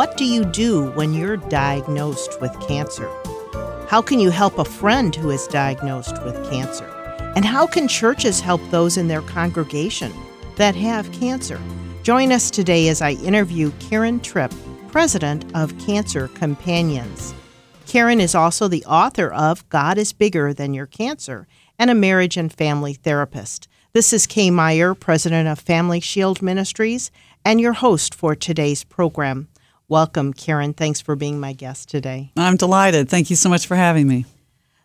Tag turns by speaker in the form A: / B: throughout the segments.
A: What do you do when you're diagnosed with cancer? How can you help a friend who is diagnosed with cancer? And how can churches help those in their congregation that have cancer? Join us today as I interview Karen Tripp, president of Cancer Companions. Karen is also the author of God is Bigger Than Your Cancer and a marriage and family therapist. This is Kay Meyer, president of Family Shield Ministries, and your host for today's program. Welcome, Karen. Thanks for being my guest today.
B: I'm delighted. Thank you so much for having me.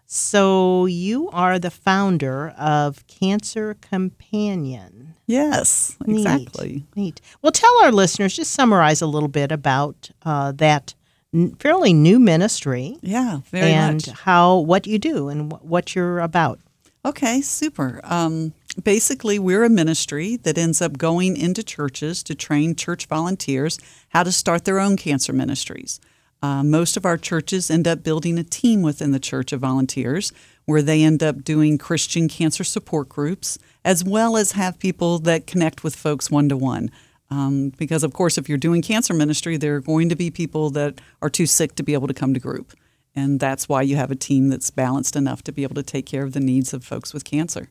A: So, you are the founder of Cancer Companion.
B: Yes, exactly.
A: Neat. Well, tell our listeners, just summarize a little bit about uh, that fairly new ministry
B: Yeah, very
A: and
B: much.
A: how what you do and what you're about.
B: Okay, super. Um, basically, we're a ministry that ends up going into churches to train church volunteers how to start their own cancer ministries. Uh, most of our churches end up building a team within the church of volunteers where they end up doing Christian cancer support groups as well as have people that connect with folks one to one. Because, of course, if you're doing cancer ministry, there are going to be people that are too sick to be able to come to group. And that's why you have a team that's balanced enough to be able to take care of the needs of folks with cancer.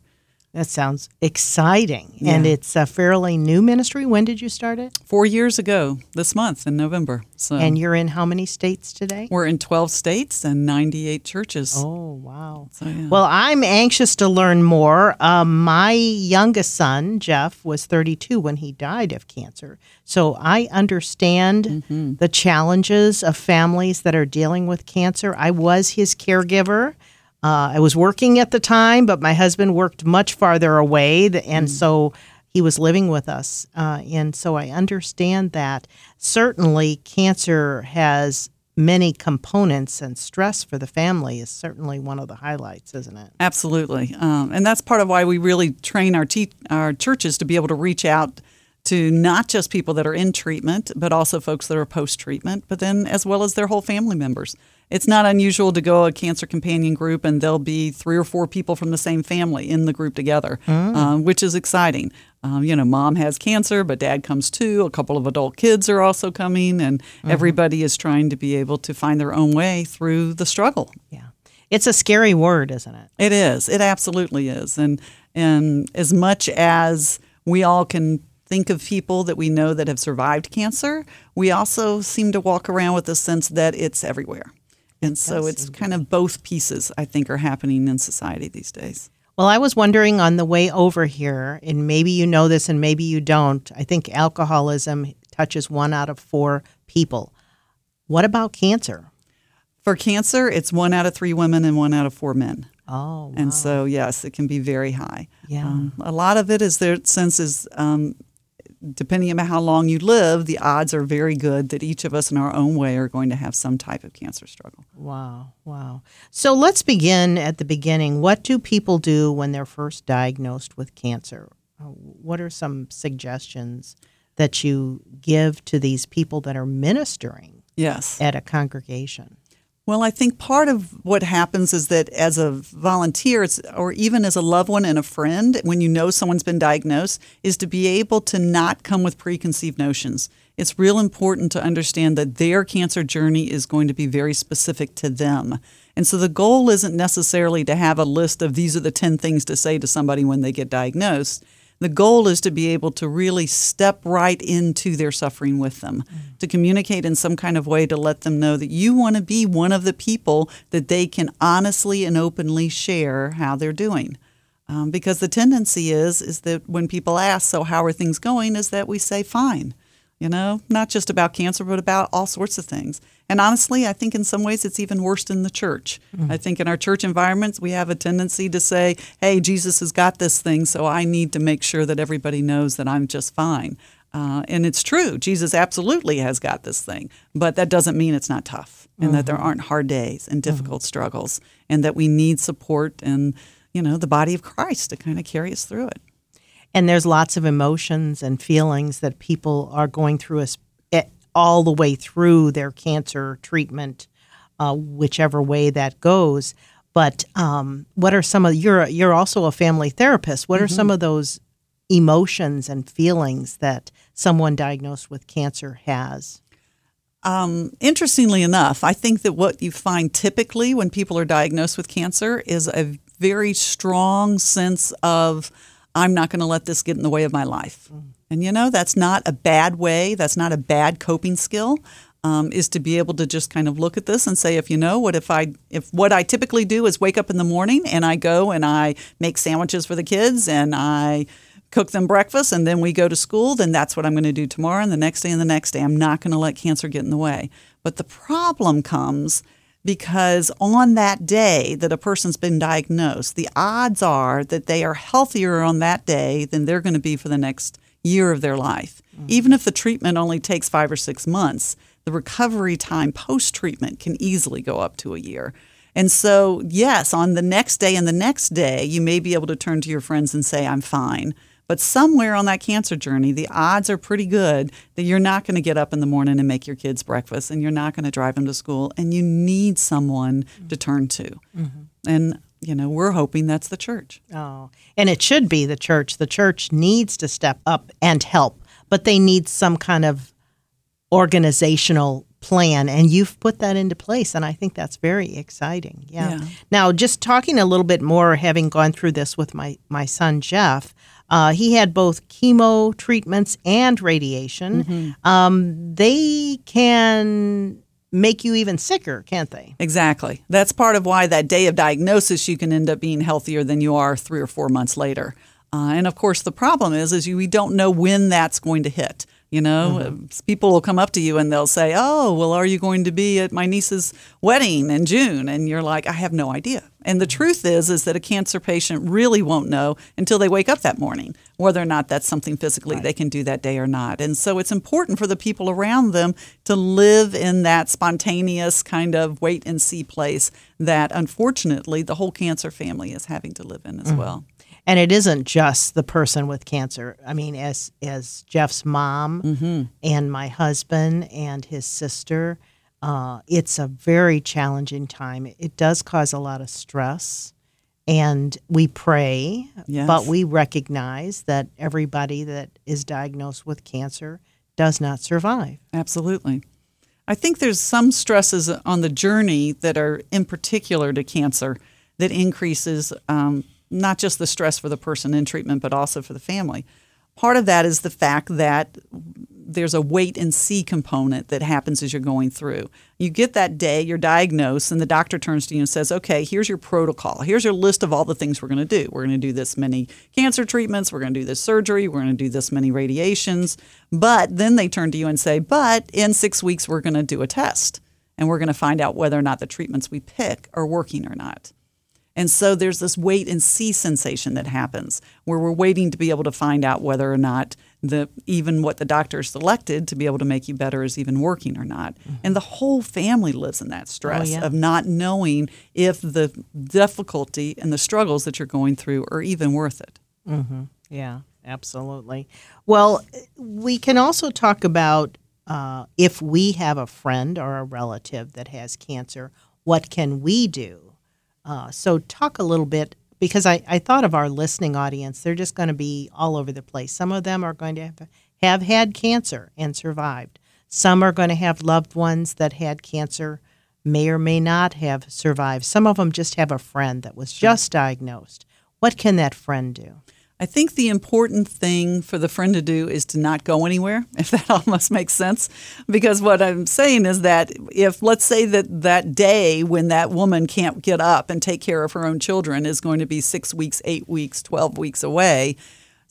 A: That sounds exciting. And it's a fairly new ministry. When did you start it?
B: Four years ago, this month in November. So
A: And you're in how many states today?
B: we're in 12 states and 98 churches.
A: Oh, wow.
B: So, yeah.
A: Well, I'm anxious to learn more. Um, my youngest son, Jeff, was 32 when he died of cancer. So I understand
B: Mm-hmm.
A: the challenges of families that are dealing with cancer. I was his caregiver. Uh, I was working at the time, but my husband worked much farther away, and so he was living with us. Uh, and so I understand that. Certainly, cancer has many components, and stress for the family is certainly one of the highlights, isn't it?
B: Absolutely, um, and that's part of why we really train our te- our churches to be able to reach out to not just people that are in treatment, but also folks that are post treatment, but then as well as their whole family members. It's not unusual to go a cancer companion group and there'll be three or four people from the same family in the group together, um, which is exciting. Um, you know, mom has cancer, but dad comes too. A couple of adult kids are also coming, and everybody is trying to be able to find their own way through the struggle.
A: Yeah. It's a scary word, isn't it?
B: It is. It absolutely is. And and as much as we all can think of people that we know that have survived cancer, we also seem to walk around with the sense that it's everywhere. And so it's kind of both pieces I think are happening in society these days.
A: Well, I was wondering on the way over here, and maybe you know this and maybe you don't. I think alcoholism touches one out of four people. What about cancer?
B: For cancer, it's one out of three women and one out of four men.
A: Oh, wow.
B: And so, yes, it can be very high.
A: Yeah.
B: Um, a lot of it is their sense is, um, depending on how long you live, the odds are very good that each of us in our own way are going to have some type of cancer struggle.
A: wow, wow. So let's begin at the beginning. What do people do when they're first diagnosed with cancer? Uh, What are some suggestions that you give to these people that are ministering
B: Yes.
A: at a congregation?
B: Well, I think part of what happens is that as a volunteer, or even as a loved one and a friend, when you know someone's been diagnosed, is to be able to not come with preconceived notions. It's real important to understand that their cancer journey is going to be very specific to them. And so the goal isn't necessarily to have a list of these are the 10 things to say to somebody when they get diagnosed. The goal is to be able to really step right into their suffering with them, to communicate in some kind of way to let them know that you want to be one of the people that they can honestly and openly share how they're doing. Um, because the tendency is is that when people ask, "So how are things going?" is that we say, "Fine," you know, not just about cancer, but about all sorts of things. And honestly, I think in some ways it's even worse in the church. Mm-hmm. I think in our church environments, we have a tendency to say, hey, Jesus has got this thing, so I need to make sure that everybody knows that I'm just fine. Uh, and it's true, Jesus absolutely has got this thing, but that doesn't mean it's not tough and that there mm-hmm. aren't hard days and mm-hmm. difficult struggles and that we need support and, you know, the body of Christ to kind of carry us through it.
A: And there's lots of emotions and feelings that people are going through as, eh, all the way through their cancer treatment, uh, whichever way that goes. But um, what are some of you're you're also a family therapist? What are some of those emotions and feelings that someone diagnosed with cancer has?
B: Um, interestingly enough, I think that what you find typically when people are diagnosed with cancer is a very strong sense of, I'm not going to let this get in the way of my life. Mm. And you know, that's not a bad way, that's not a bad coping skill. Um, is to be able to just kind of look at this and say, if you know what, if I, if what I typically do is wake up in the morning and I go and I make sandwiches for the kids and I cook them breakfast, and then we go to school, then that's what I'm going to do tomorrow and the next day and the next day. I'm not going to let cancer get in the way. But the problem comes because on that day that a person's been diagnosed, the odds are that they are healthier on that day than they're going to be for the next year of their life. Mm-hmm. Even if the treatment only takes five or six months, the recovery time post treatment can easily go up to a year. And so, yes, on the next day and the next day, you may be able to turn to your friends and say, I'm fine. But somewhere on that cancer journey, the odds are pretty good that you're not going to get up in the morning and make your kids breakfast and you're not going to drive them to school and you need someone to turn to. Mm-hmm. And you know, we're hoping that's the church.
A: Oh, and it should be the church. The church needs to step up and help, but they need some kind of organizational plan and you've put that into place and i think that's very exciting yeah. yeah. now just talking a little bit more having gone through this with my my son jeff uh, he had both chemo treatments and radiation. Mm-hmm. Um, they can make you even sicker, can't they?
B: Exactly. That's part of why that day of diagnosis you can end up being healthier than you are three or four months later. Uh, and of course, the problem is, is you, we don't know when that's going to hit. You know, mm-hmm. people will come up to you and they'll say, "Oh, well, are you going to be at my niece's wedding in June?" And you're like, "I have no idea." And the truth is, is that a cancer patient really won't know until they wake up that morning whether or not that's something physically right. they can do that day or not. And so it's important for the people around them to live in that spontaneous kind of wait and see place that, unfortunately, the whole cancer family is having to live in as mm-hmm. well
A: and it isn't just the person with cancer. I mean, as as Jeff's mom mm-hmm. and my husband and his sister, uh, it's a very challenging time. It does cause a lot of stress, and we pray, yes. but we recognize that everybody that is diagnosed with cancer does not survive.
B: Absolutely. I think there's some stresses on the journey that are in particular to cancer that increases um, not just the stress for the person in treatment, but also for the family. Part of that is the fact that there's a wait and see component that happens as you're going through. You get that day, you're diagnosed, and the doctor turns to you and says, Okay, here's your protocol. Here's your list of all the things we're going to do. We're going to do this many cancer treatments. We're going to do this surgery. We're going to do this many radiations. But then they turn to you and say, But in six weeks, we're going to do a test and we're going to find out whether or not the treatments we pick are working or not. And so there's this wait and see sensation that happens where we're waiting to be able to find out whether or not the even what the doctor selected to be able to make you better is even working or not. Mm-hmm. And the whole family lives in that stress oh, yeah. of not knowing if the difficulty and the struggles that you're going through are even worth it.
A: Mm-hmm. Yeah, absolutely. Well, we can also talk about uh, if we have a friend or a relative that has cancer, what can we do? Uh, so, talk a little bit because I, I thought of our listening audience. They're just going to be all over the place. Some of them are going to have, have had cancer and survived. Some are going to have loved ones that had cancer, may or may not have survived. Some of them just have a friend that was just diagnosed. What can that friend do?
B: I think the important thing for the friend to do is to not go anywhere, if that almost makes sense. Because what I'm saying is that if, let's say, that that day when that woman can't get up and take care of her own children is going to be six weeks, eight weeks, 12 weeks away,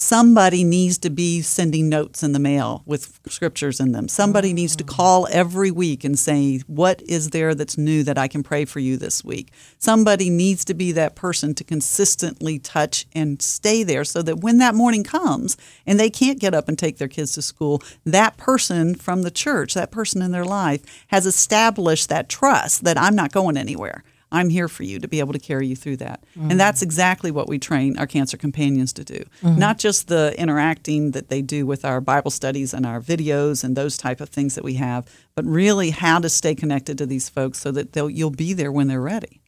B: somebody needs to be sending notes in the mail with scriptures in them. Somebody needs to mm. call every week and say, What is there that's new that I can pray for you this week? Somebody needs to be that person to consistently touch and stay there so that when that morning comes and they can't get up and take their kids to school, that person from the church, that person in their life, has established that trust that I'm not going anywhere. I'm here for you to be able to carry you through that. Mm-hmm. And that's exactly what we train our cancer companions to do. Mm-hmm. Not just the interacting that they do with our Bible studies and our videos and those type of things that we have, but really how to stay connected to these folks so that they'll, you'll be there when they're ready.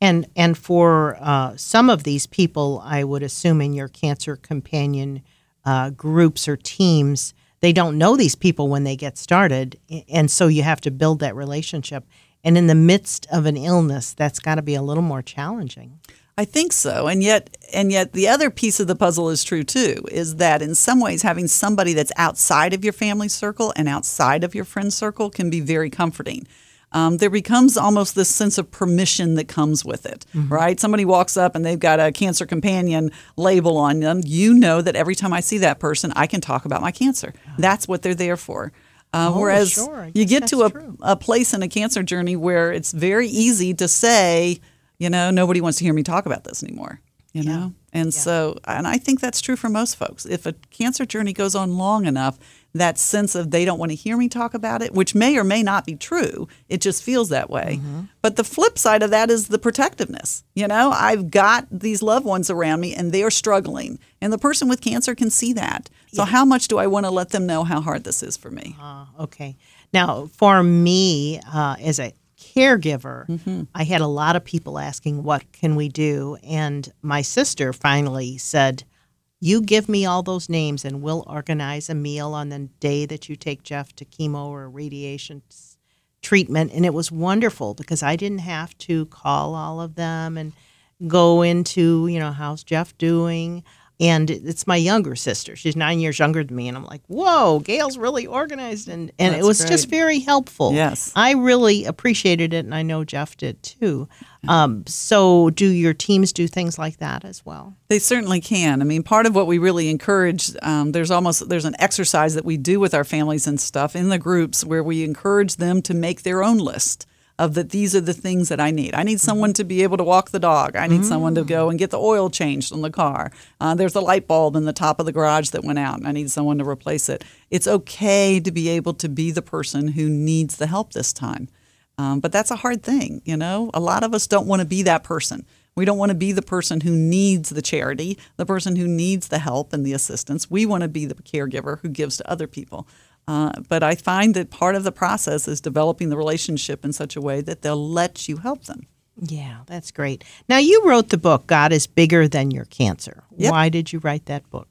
A: And and for uh, some of these people, I would assume in your cancer companion uh, groups or teams, they don't know these people when they get started. And so you have to build that relationship. And in the midst of an illness, that's got to be a little more challenging.
B: I think so. And yet and yet the other piece of the puzzle is true too, is that in some ways having somebody that's outside of your family circle and outside of your friend circle can be very comforting. Um, there becomes almost this sense of permission that comes with it, mm-hmm. right? Somebody walks up and they've got a cancer companion label on them. You know that every time I see that person, I can talk about my cancer. That's what they're there for. Uh,
A: oh,
B: whereas
A: sure.
B: you get to a, a place in a cancer journey where it's very easy to say, you know, nobody wants to hear me talk about this anymore. You yeah. know, and yeah. so, and I think that's true for most folks. If a cancer journey goes on long enough, that sense of they don't want to hear me talk about it, which may or may not be true, it just feels that way. Mm-hmm. But the flip side of that is the protectiveness. You know, I've got these loved ones around me and they're struggling, and the person with cancer can see that. So, yeah. how much do I want to let them know how hard this is for me?
A: Uh, okay. Now, for me, uh, as a caregiver, mm-hmm. I had a lot of people asking, What can we do? And my sister finally said, You give me all those names and we'll organize a meal on the day that you take Jeff to chemo or radiation treatment. And it was wonderful because I didn't have to call all of them and go into, you know, how's Jeff doing? And it's my younger sister. She's nine years younger than me, and I'm like, "Whoa, Gail's really organized," and and That's it was great. just very helpful.
B: Yes,
A: I really appreciated it, and I know Jeff did too. Um, so, do your teams do things like that as well?
B: They certainly can. I mean, part of what we really encourage um, there's almost there's an exercise that we do with our families and stuff in the groups where we encourage them to make their own list of that these are the things that I need. I need someone to be able to walk the dog. I need mm. someone to go and get the oil changed on the car. Uh, there's a light bulb in the top of the garage that went out and I need someone to replace it. It's okay to be able to be the person who needs the help this time. Um, but that's a hard thing, you know? A lot of us don't want to be that person. We don't want to be the person who needs the charity, the person who needs the help and the assistance. We want to be the caregiver who gives to other people. Uh, but I find that part of the process is developing the relationship in such a way that they'll let you help them.
A: Yeah, that's great. Now, you wrote the book, God is Bigger Than Your Cancer.
B: Yep.
A: Why did you write that book?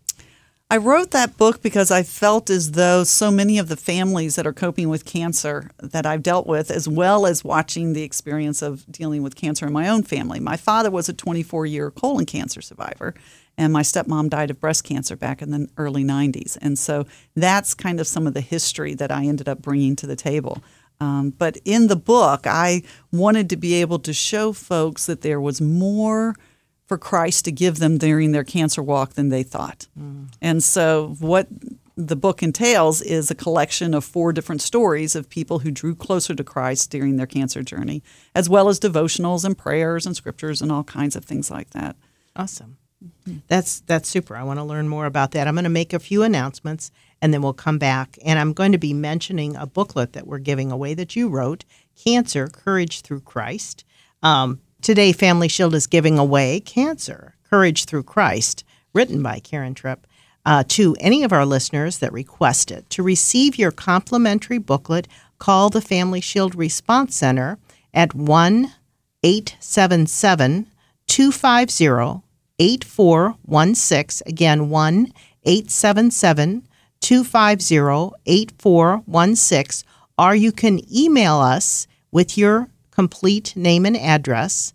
B: I wrote that book because I felt as though so many of the families that are coping with cancer that I've dealt with, as well as watching the experience of dealing with cancer in my own family. My father was a 24 year colon cancer survivor, and my stepmom died of breast cancer back in the early 90s. And so that's kind of some of the history that I ended up bringing to the table. Um, but in the book, I wanted to be able to show folks that there was more for Christ to give them during their cancer walk than they thought. Mm. And so, what the book entails is a collection of four different stories of people who drew closer to Christ during their cancer journey, as well as devotionals and prayers and scriptures and all kinds of things like that.
A: Awesome. That's that's super. I want to learn more about that. I'm going to make a few announcements and then we'll come back and I'm going to be mentioning a booklet that we're giving away that you wrote, Cancer: Courage Through Christ. Um, today, Family Shield is giving away Cancer: Courage Through Christ, written by Karen Tripp. Uh, to any of our listeners that request it. To receive your complimentary booklet, call the Family Shield Response Center at 1 877 250 8416. Again, 1 877 250 8416. Or you can email us with your complete name and address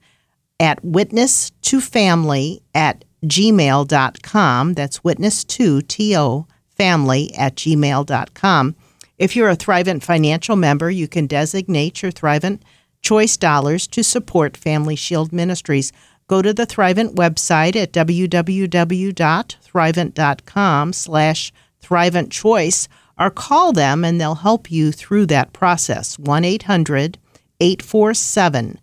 A: at witness to family at gmail.com. That's witness to T-O family at gmail.com. If you're a Thrivent financial member, you can designate your Thrivent choice dollars to support Family Shield Ministries go to the Thrivent website at www.thrivent.com slash Thrivent Choice or call them and they'll help you through that process. 1 800 847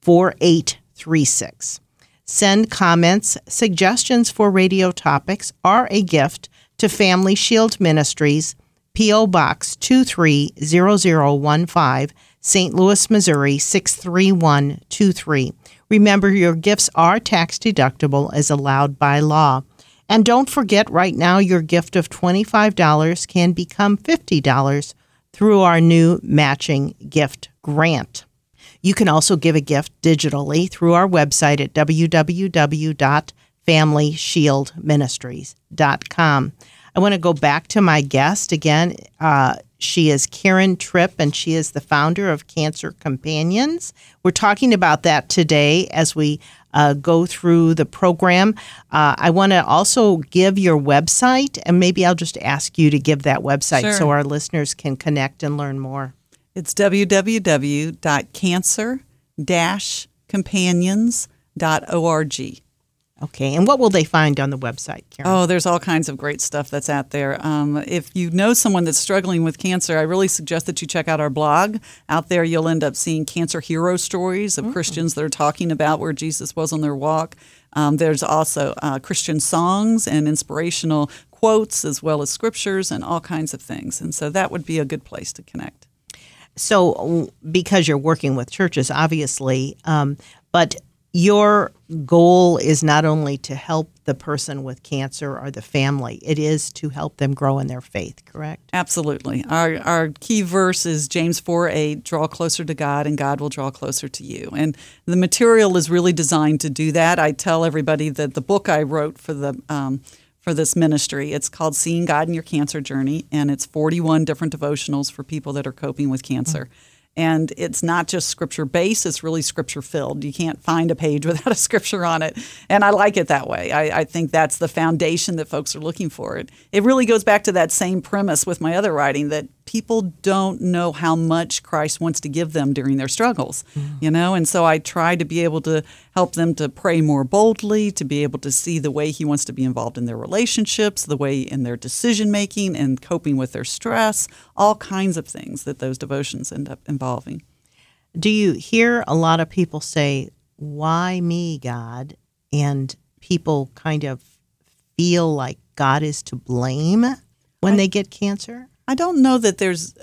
A: 4836. Send comments, suggestions for radio topics, or a gift to Family Shield Ministries, P.O. Box 230015, St. Louis, Missouri 63123. Remember, your gifts are tax deductible as allowed by law. And don't forget, right now, your gift of $25 can become $50 through our new matching gift grant. You can also give a gift digitally through our website at www.familyshieldministries.com. I want to go back to my guest again. Uh, she is Karen Tripp, and she is the founder of Cancer Companions. We're talking about that today as we uh, go through the program. Uh, I want to also give your website, and maybe I'll just ask you to give that website
B: Sure.
A: so our listeners can connect and learn more.
B: It's www.cancer-companions.org.
A: Okay, and what will they find on the website, Karen?
B: Oh, there's all kinds of great stuff that's out there. Um, if you know someone that's struggling with cancer, I really suggest that you check out our blog. Out there, you'll end up seeing cancer hero stories of Christians that are talking about where Jesus was on their walk. Um, there's also uh, Christian songs and inspirational quotes, as well as scriptures and all kinds of things. And so that would be a good place to connect.
A: So, because you're working with churches, obviously, um, but your goal is not only to help the person with cancer or the family, it is to help them grow in their faith, correct?
B: Absolutely. Our, our key verse is James 4 8, draw closer to God and God will draw closer to you. And the material is really designed to do that. I tell everybody that the book I wrote for the um, for this ministry, it's called Seeing God in Your Cancer Journey, and it's 41 different devotionals for people that are coping with cancer. And it's not just scripture based, it's really scripture filled. You can't find a page without a scripture on it. And I like it that way. I, I think that's the foundation that folks are looking for. It, it really goes back to that same premise with my other writing that people don't know how much Christ wants to give them during their struggles, you know? And so I try to be able to help them to pray more boldly, to be able to see the way He wants to be involved in their relationships, the way in their decision making and coping with their stress, all kinds of things that those devotions end up involving.
A: Do you hear a lot of people say, Why me, God? And people kind of feel like God is to blame when they get cancer?
B: I don't know that there's.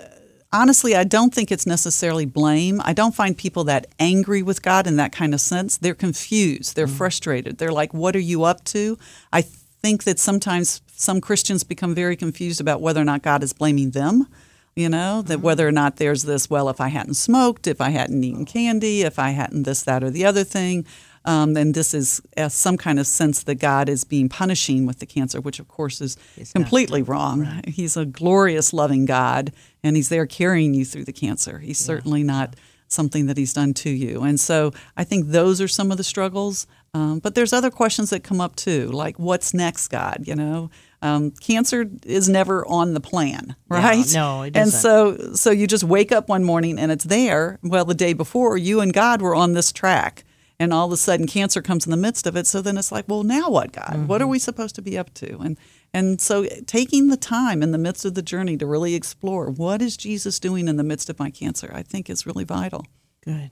B: Honestly, I don't think it's necessarily blame. I don't find people that angry with God in that kind of sense. They're confused. They're mm. frustrated. They're like, What are you up to? I think that sometimes some Christians become very confused about whether or not God is blaming them. You know, that mm-hmm. whether or not there's this, well, if I hadn't smoked, if I hadn't eaten oh. candy, if I hadn't this, that, or the other thing, um, then this is uh, some kind of sense that God is being punishing with the cancer, which of course is completely wrong. He's a glorious, loving God, and He's there carrying you through the cancer. He's certainly not something that He's done to you. And so I think those are some of the struggles. Um, but there's other questions that come up too, like what's next, God? You know, um, cancer is never on the plan, right?
A: no, it
B: And so, so you just wake up one morning and it's there. Well, the day before, you and God were on this track, and all of a sudden, cancer comes in the midst of it. So then it's like, well, now what, God? What are
A: Mm-hmm.
B: we supposed to be up to? And and so, taking the time in the midst of the journey to really explore what is Jesus doing in the midst of my cancer, I think is really vital.
A: Good.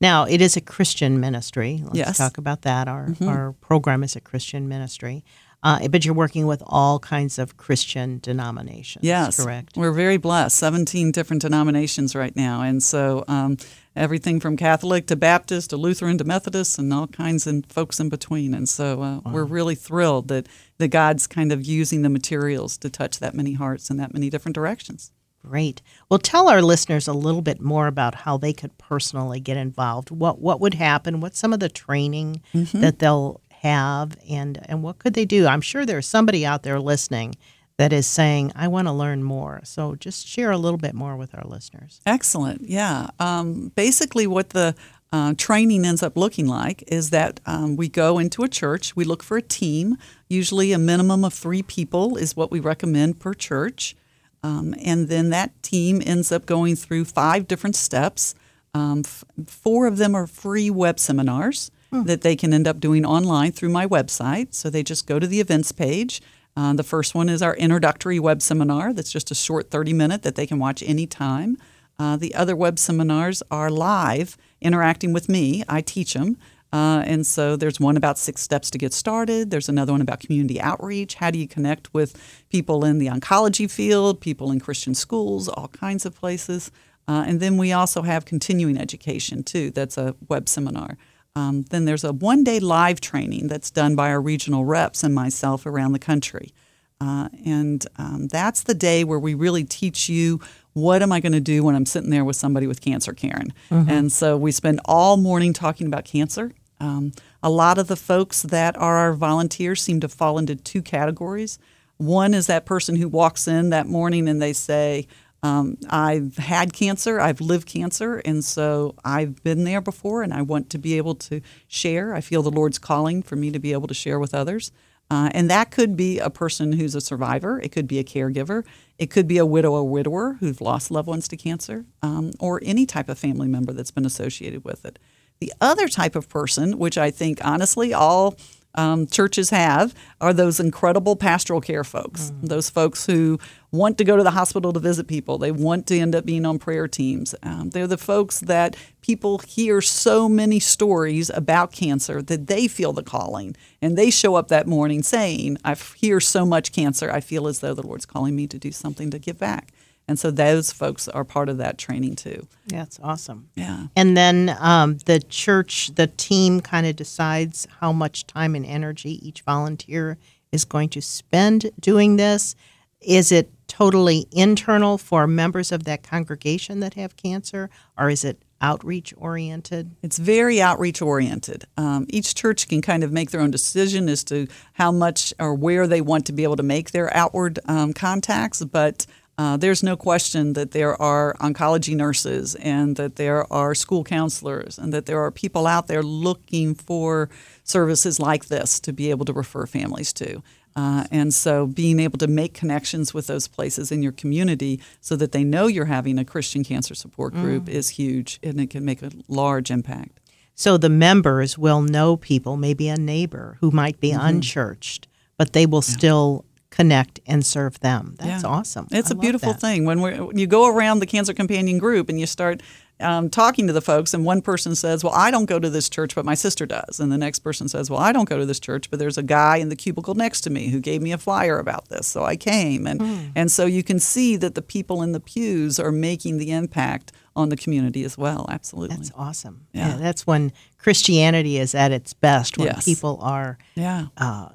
A: Now, it is a Christian ministry. Let's
B: Yes.
A: talk about that. Our, our program is a Christian ministry. Uh, but you're working with all kinds of Christian denominations.
B: Yes,
A: Correct.
B: We're very blessed. Seventeen different denominations right now, and so um, everything from Catholic to Baptist to Lutheran to Methodist, and all kinds of folks in between. And so uh, we're really thrilled that that God's kind of using the materials to touch that many hearts in that many different directions.
A: Great. Well, tell our listeners a little bit more about how they could personally get involved. What what would happen? What's some of the training
B: Mm-hmm.
A: that they'll have, and and what could they do? I'm sure there's somebody out there listening that is saying, "I want to learn more." So just share a little bit more with our listeners.
B: Excellent. Yeah. Um, basically, what the uh, training ends up looking like is that um, we go into a church, we look for a team. Usually, a minimum of three people is what we recommend per church. Um, and then that team ends up going through five different steps. Um, f- four of them are free web seminars that they can end up doing online through my website. So they just go to the events page. Uh, the first one is our introductory web seminar. That's just a short 30 minute that they can watch anytime. Uh, the other web seminars are live, interacting with me. I teach them. Uh, and so there's one about six steps to get started. There's another one about community outreach. How do you connect with people in the oncology field, people in Christian schools, all kinds of places. Uh, and then we also have continuing education, too. That's a web seminar. Um, then there's a one day live training that's done by our regional reps and myself around the country. Uh, and um, that's the day where we really teach you what am I going to do when I'm sitting there with somebody with cancer, Karen. And so we spend all morning talking about cancer. Um, a lot of the folks that are our volunteers seem to fall into two categories. One is that person who walks in that morning and they say, um, I've had cancer, I've lived cancer, and so I've been there before, and I want to be able to share. I feel the Lord's calling for me to be able to share with others. Uh, and that could be a person who's a survivor, it could be a caregiver, it could be a widow or widower who've lost loved ones to cancer, um, or any type of family member that's been associated with it. The other type of person, which I think honestly all um, churches have are those incredible pastoral care folks, mm. those folks who want to go to the hospital to visit people. They want to end up being on prayer teams. Um, they're the folks that people hear so many stories about cancer that they feel the calling and they show up that morning saying, I hear so much cancer, I feel as though the Lord's calling me to do something to give back. And so those folks are part of that training too.
A: Yeah, that's awesome.
B: Yeah.
A: And then um, the church, the team kind of decides how much time and energy each volunteer is going to spend doing this. Is it totally internal for members of that congregation that have cancer, or is it outreach oriented?
B: It's very outreach oriented. Um, each church can kind of make their own decision as to how much or where they want to be able to make their outward um, contacts, but uh, there's no question that there are oncology nurses and that there are school counselors and that there are people out there looking for services like this to be able to refer families to. Uh, and so being able to make connections with those places in your community so that they know you're having a Christian cancer support group mm. is huge and it can make a large impact.
A: So the members will know people, maybe a neighbor who might be mm-hmm. unchurched, but they will yeah. still connect and serve them. That's yeah. awesome.
B: It's
A: I
B: a beautiful
A: that.
B: thing when, when you go around the Cancer Companion group and you start um, talking to the folks, and one person says, Well, I don't go to this church, but my sister does. And the next person says, Well, I don't go to this church, but there's a guy in the cubicle next to me who gave me a flyer about this. So I came. And, mm. and so you can see that the people in the pews are making the impact on the community as well. Absolutely.
A: That's awesome. Yeah. yeah that's when Christianity is at its best, when
B: yes.
A: people are.
B: Yeah.
A: Uh,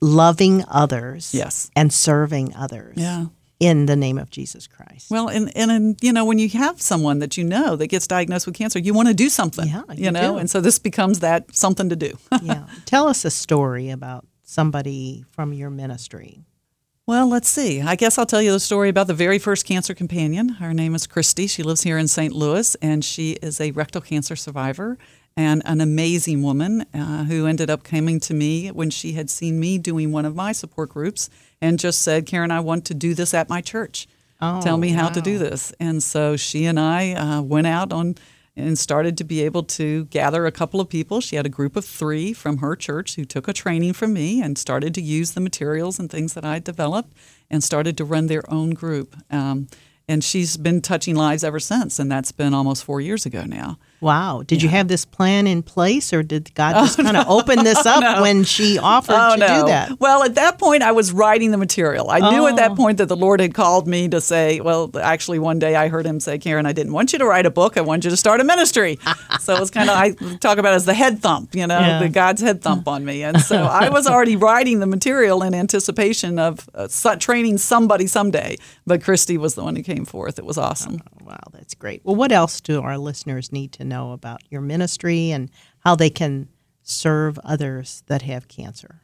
A: loving others
B: yes.
A: and serving others
B: yeah.
A: in the name of Jesus Christ.
B: Well, and, and, and, you know, when you have someone that you know that gets diagnosed with cancer, you want to do something,
A: yeah,
B: you,
A: you
B: know,
A: do.
B: and so this becomes that something to do.
A: yeah. Tell us a story about somebody from your ministry.
B: Well, let's see. I guess I'll tell you the story about the very first cancer companion. Her name is Christy. She lives here in St. Louis, and she is a rectal cancer survivor and an amazing woman uh, who ended up coming to me when she had seen me doing one of my support groups and just said, Karen, I want to do this at my church.
A: Oh,
B: Tell me how
A: wow.
B: to do this. And so she and I uh, went out on and started to be able to gather a couple of people. She had a group of three from her church who took a training from me and started to use the materials and things that I developed and started to run their own group. Um, and she's been touching lives ever since, and that's been almost four years ago now.
A: Wow. Did
B: yeah.
A: you have this plan in place or did God just oh, kind of no. open this up
B: no.
A: when she offered
B: oh,
A: to
B: no.
A: do that?
B: Well, at that point, I was writing the material. I
A: oh.
B: knew at that point that the Lord had called me to say, well, actually, one day I heard him say, Karen, I didn't want you to write a book. I wanted you to start a ministry. so it was kind of, I talk about it as the head thump, you know,
A: yeah.
B: the God's head thump on me. And so I was already writing the material in anticipation of uh, training somebody someday. But Christy was the one who came forth. It was awesome.
A: Oh, wow, that's great. Well, what else do our listeners need to know about your ministry and how they can serve others that have cancer?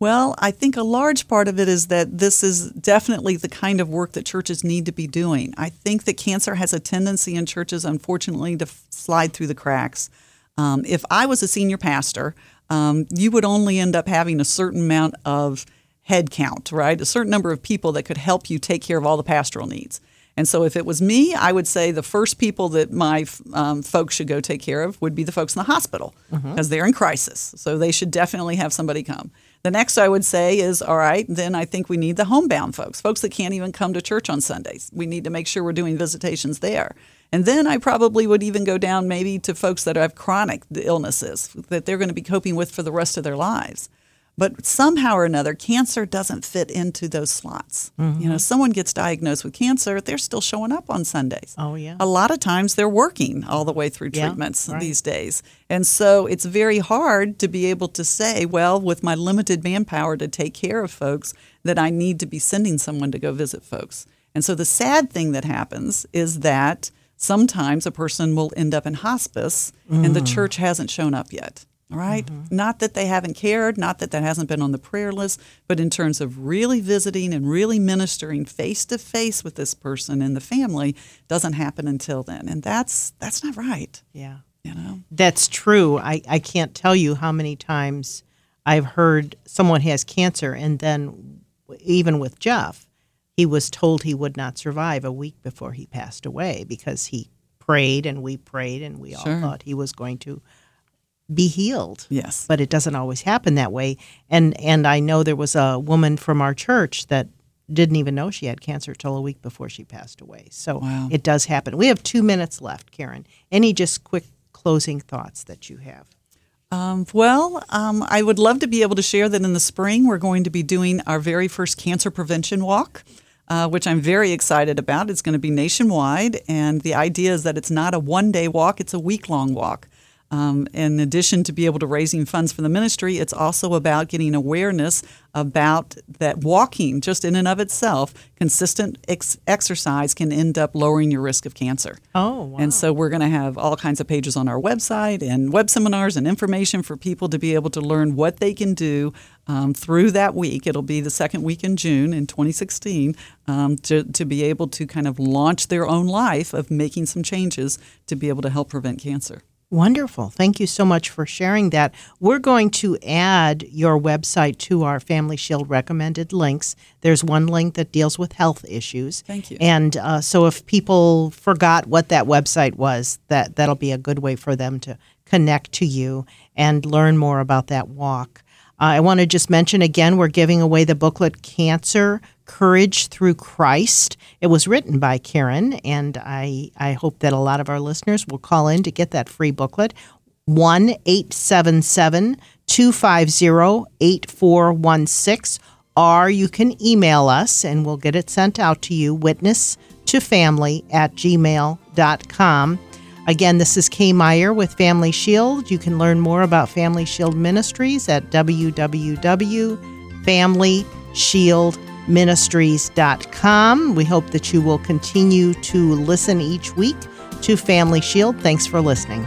B: Well, I think a large part of it is that this is definitely the kind of work that churches need to be doing. I think that cancer has a tendency in churches, unfortunately, to slide through the cracks. Um, if I was a senior pastor, um, you would only end up having a certain amount of head count, right? A certain number of people that could help you take care of all the pastoral needs. And so, if it was me, I would say the first people that my um, folks should go take care of would be the folks in the hospital because mm-hmm. they're in crisis. So, they should definitely have somebody come. The next I would say is all right, then I think we need the homebound folks, folks that can't even come to church on Sundays. We need to make sure we're doing visitations there. And then I probably would even go down maybe to folks that have chronic illnesses that they're going to be coping with for the rest of their lives. But somehow or another, cancer doesn't fit into those slots. Mm-hmm. You know, someone gets diagnosed with cancer, they're still showing up on Sundays.
A: Oh, yeah.
B: A lot of times they're working all the way through
A: yeah,
B: treatments
A: right.
B: these days. And so it's very hard to be able to say, well, with my limited manpower to take care of folks, that I need to be sending someone to go visit folks. And so the sad thing that happens is that sometimes a person will end up in hospice mm. and the mm. church hasn't shown up yet. Right? Mm-hmm. Not that they haven't cared, not that that hasn't been on the prayer list, but in terms of really visiting and really ministering face to face with this person and the family doesn't happen until then. And that's that's not right,
A: Yeah.
B: you know.
A: That's true. I, I can't tell you how many times I've heard someone has cancer, and then even with Jeff, he was told he would not survive a week before he passed away because he prayed and we prayed and we all thought he was going to be healed.
B: Yes.
A: But it doesn't always happen that way. And and I know there was a woman from our church that didn't even know she had cancer till a week before she passed away. So
B: Wow.
A: it does happen. We have two minutes left, Karen. Any just quick closing thoughts that you have?
B: Um, well, um, I would love to be able to share that in the spring we're going to be doing our very first cancer prevention walk, uh, which I'm very excited about. It's going to be nationwide, and the idea is that it's not a one day walk, it's a week long walk. Um, in addition to be able to raising funds for the ministry, it's also about getting awareness about that walking, just in and of itself, consistent ex- exercise can end up lowering your risk of cancer.
A: Oh, wow.
B: And so we're going to have all kinds of pages on our website and web seminars and information for people to be able to learn what they can do um, through that week. It'll be the second week in June in 2016 um, to, to be able to kind of launch their own life of making some changes to be able to help prevent cancer.
A: Wonderful. Thank you so much for sharing that. We're going to add your website to our Family Shield recommended links. There's one link that deals with health issues.
B: Thank you.
A: And uh, so if people forgot what that website was, that, that'll be a good way for them to connect to you and learn more about that walk. Uh, I want to just mention again, we're giving away the booklet Cancer Courage Through Christ. It was written by Karen, and I, I hope that a lot of our listeners will call in to get that free booklet. 1 877 250 8416, or you can email us and we'll get it sent out to you, witness to family at gmail.com. Again, this is Kay Meyer with Family Shield. You can learn more about Family Shield Ministries at www.familyshieldministries.com. We hope that you will continue to listen each week to Family Shield. Thanks for listening.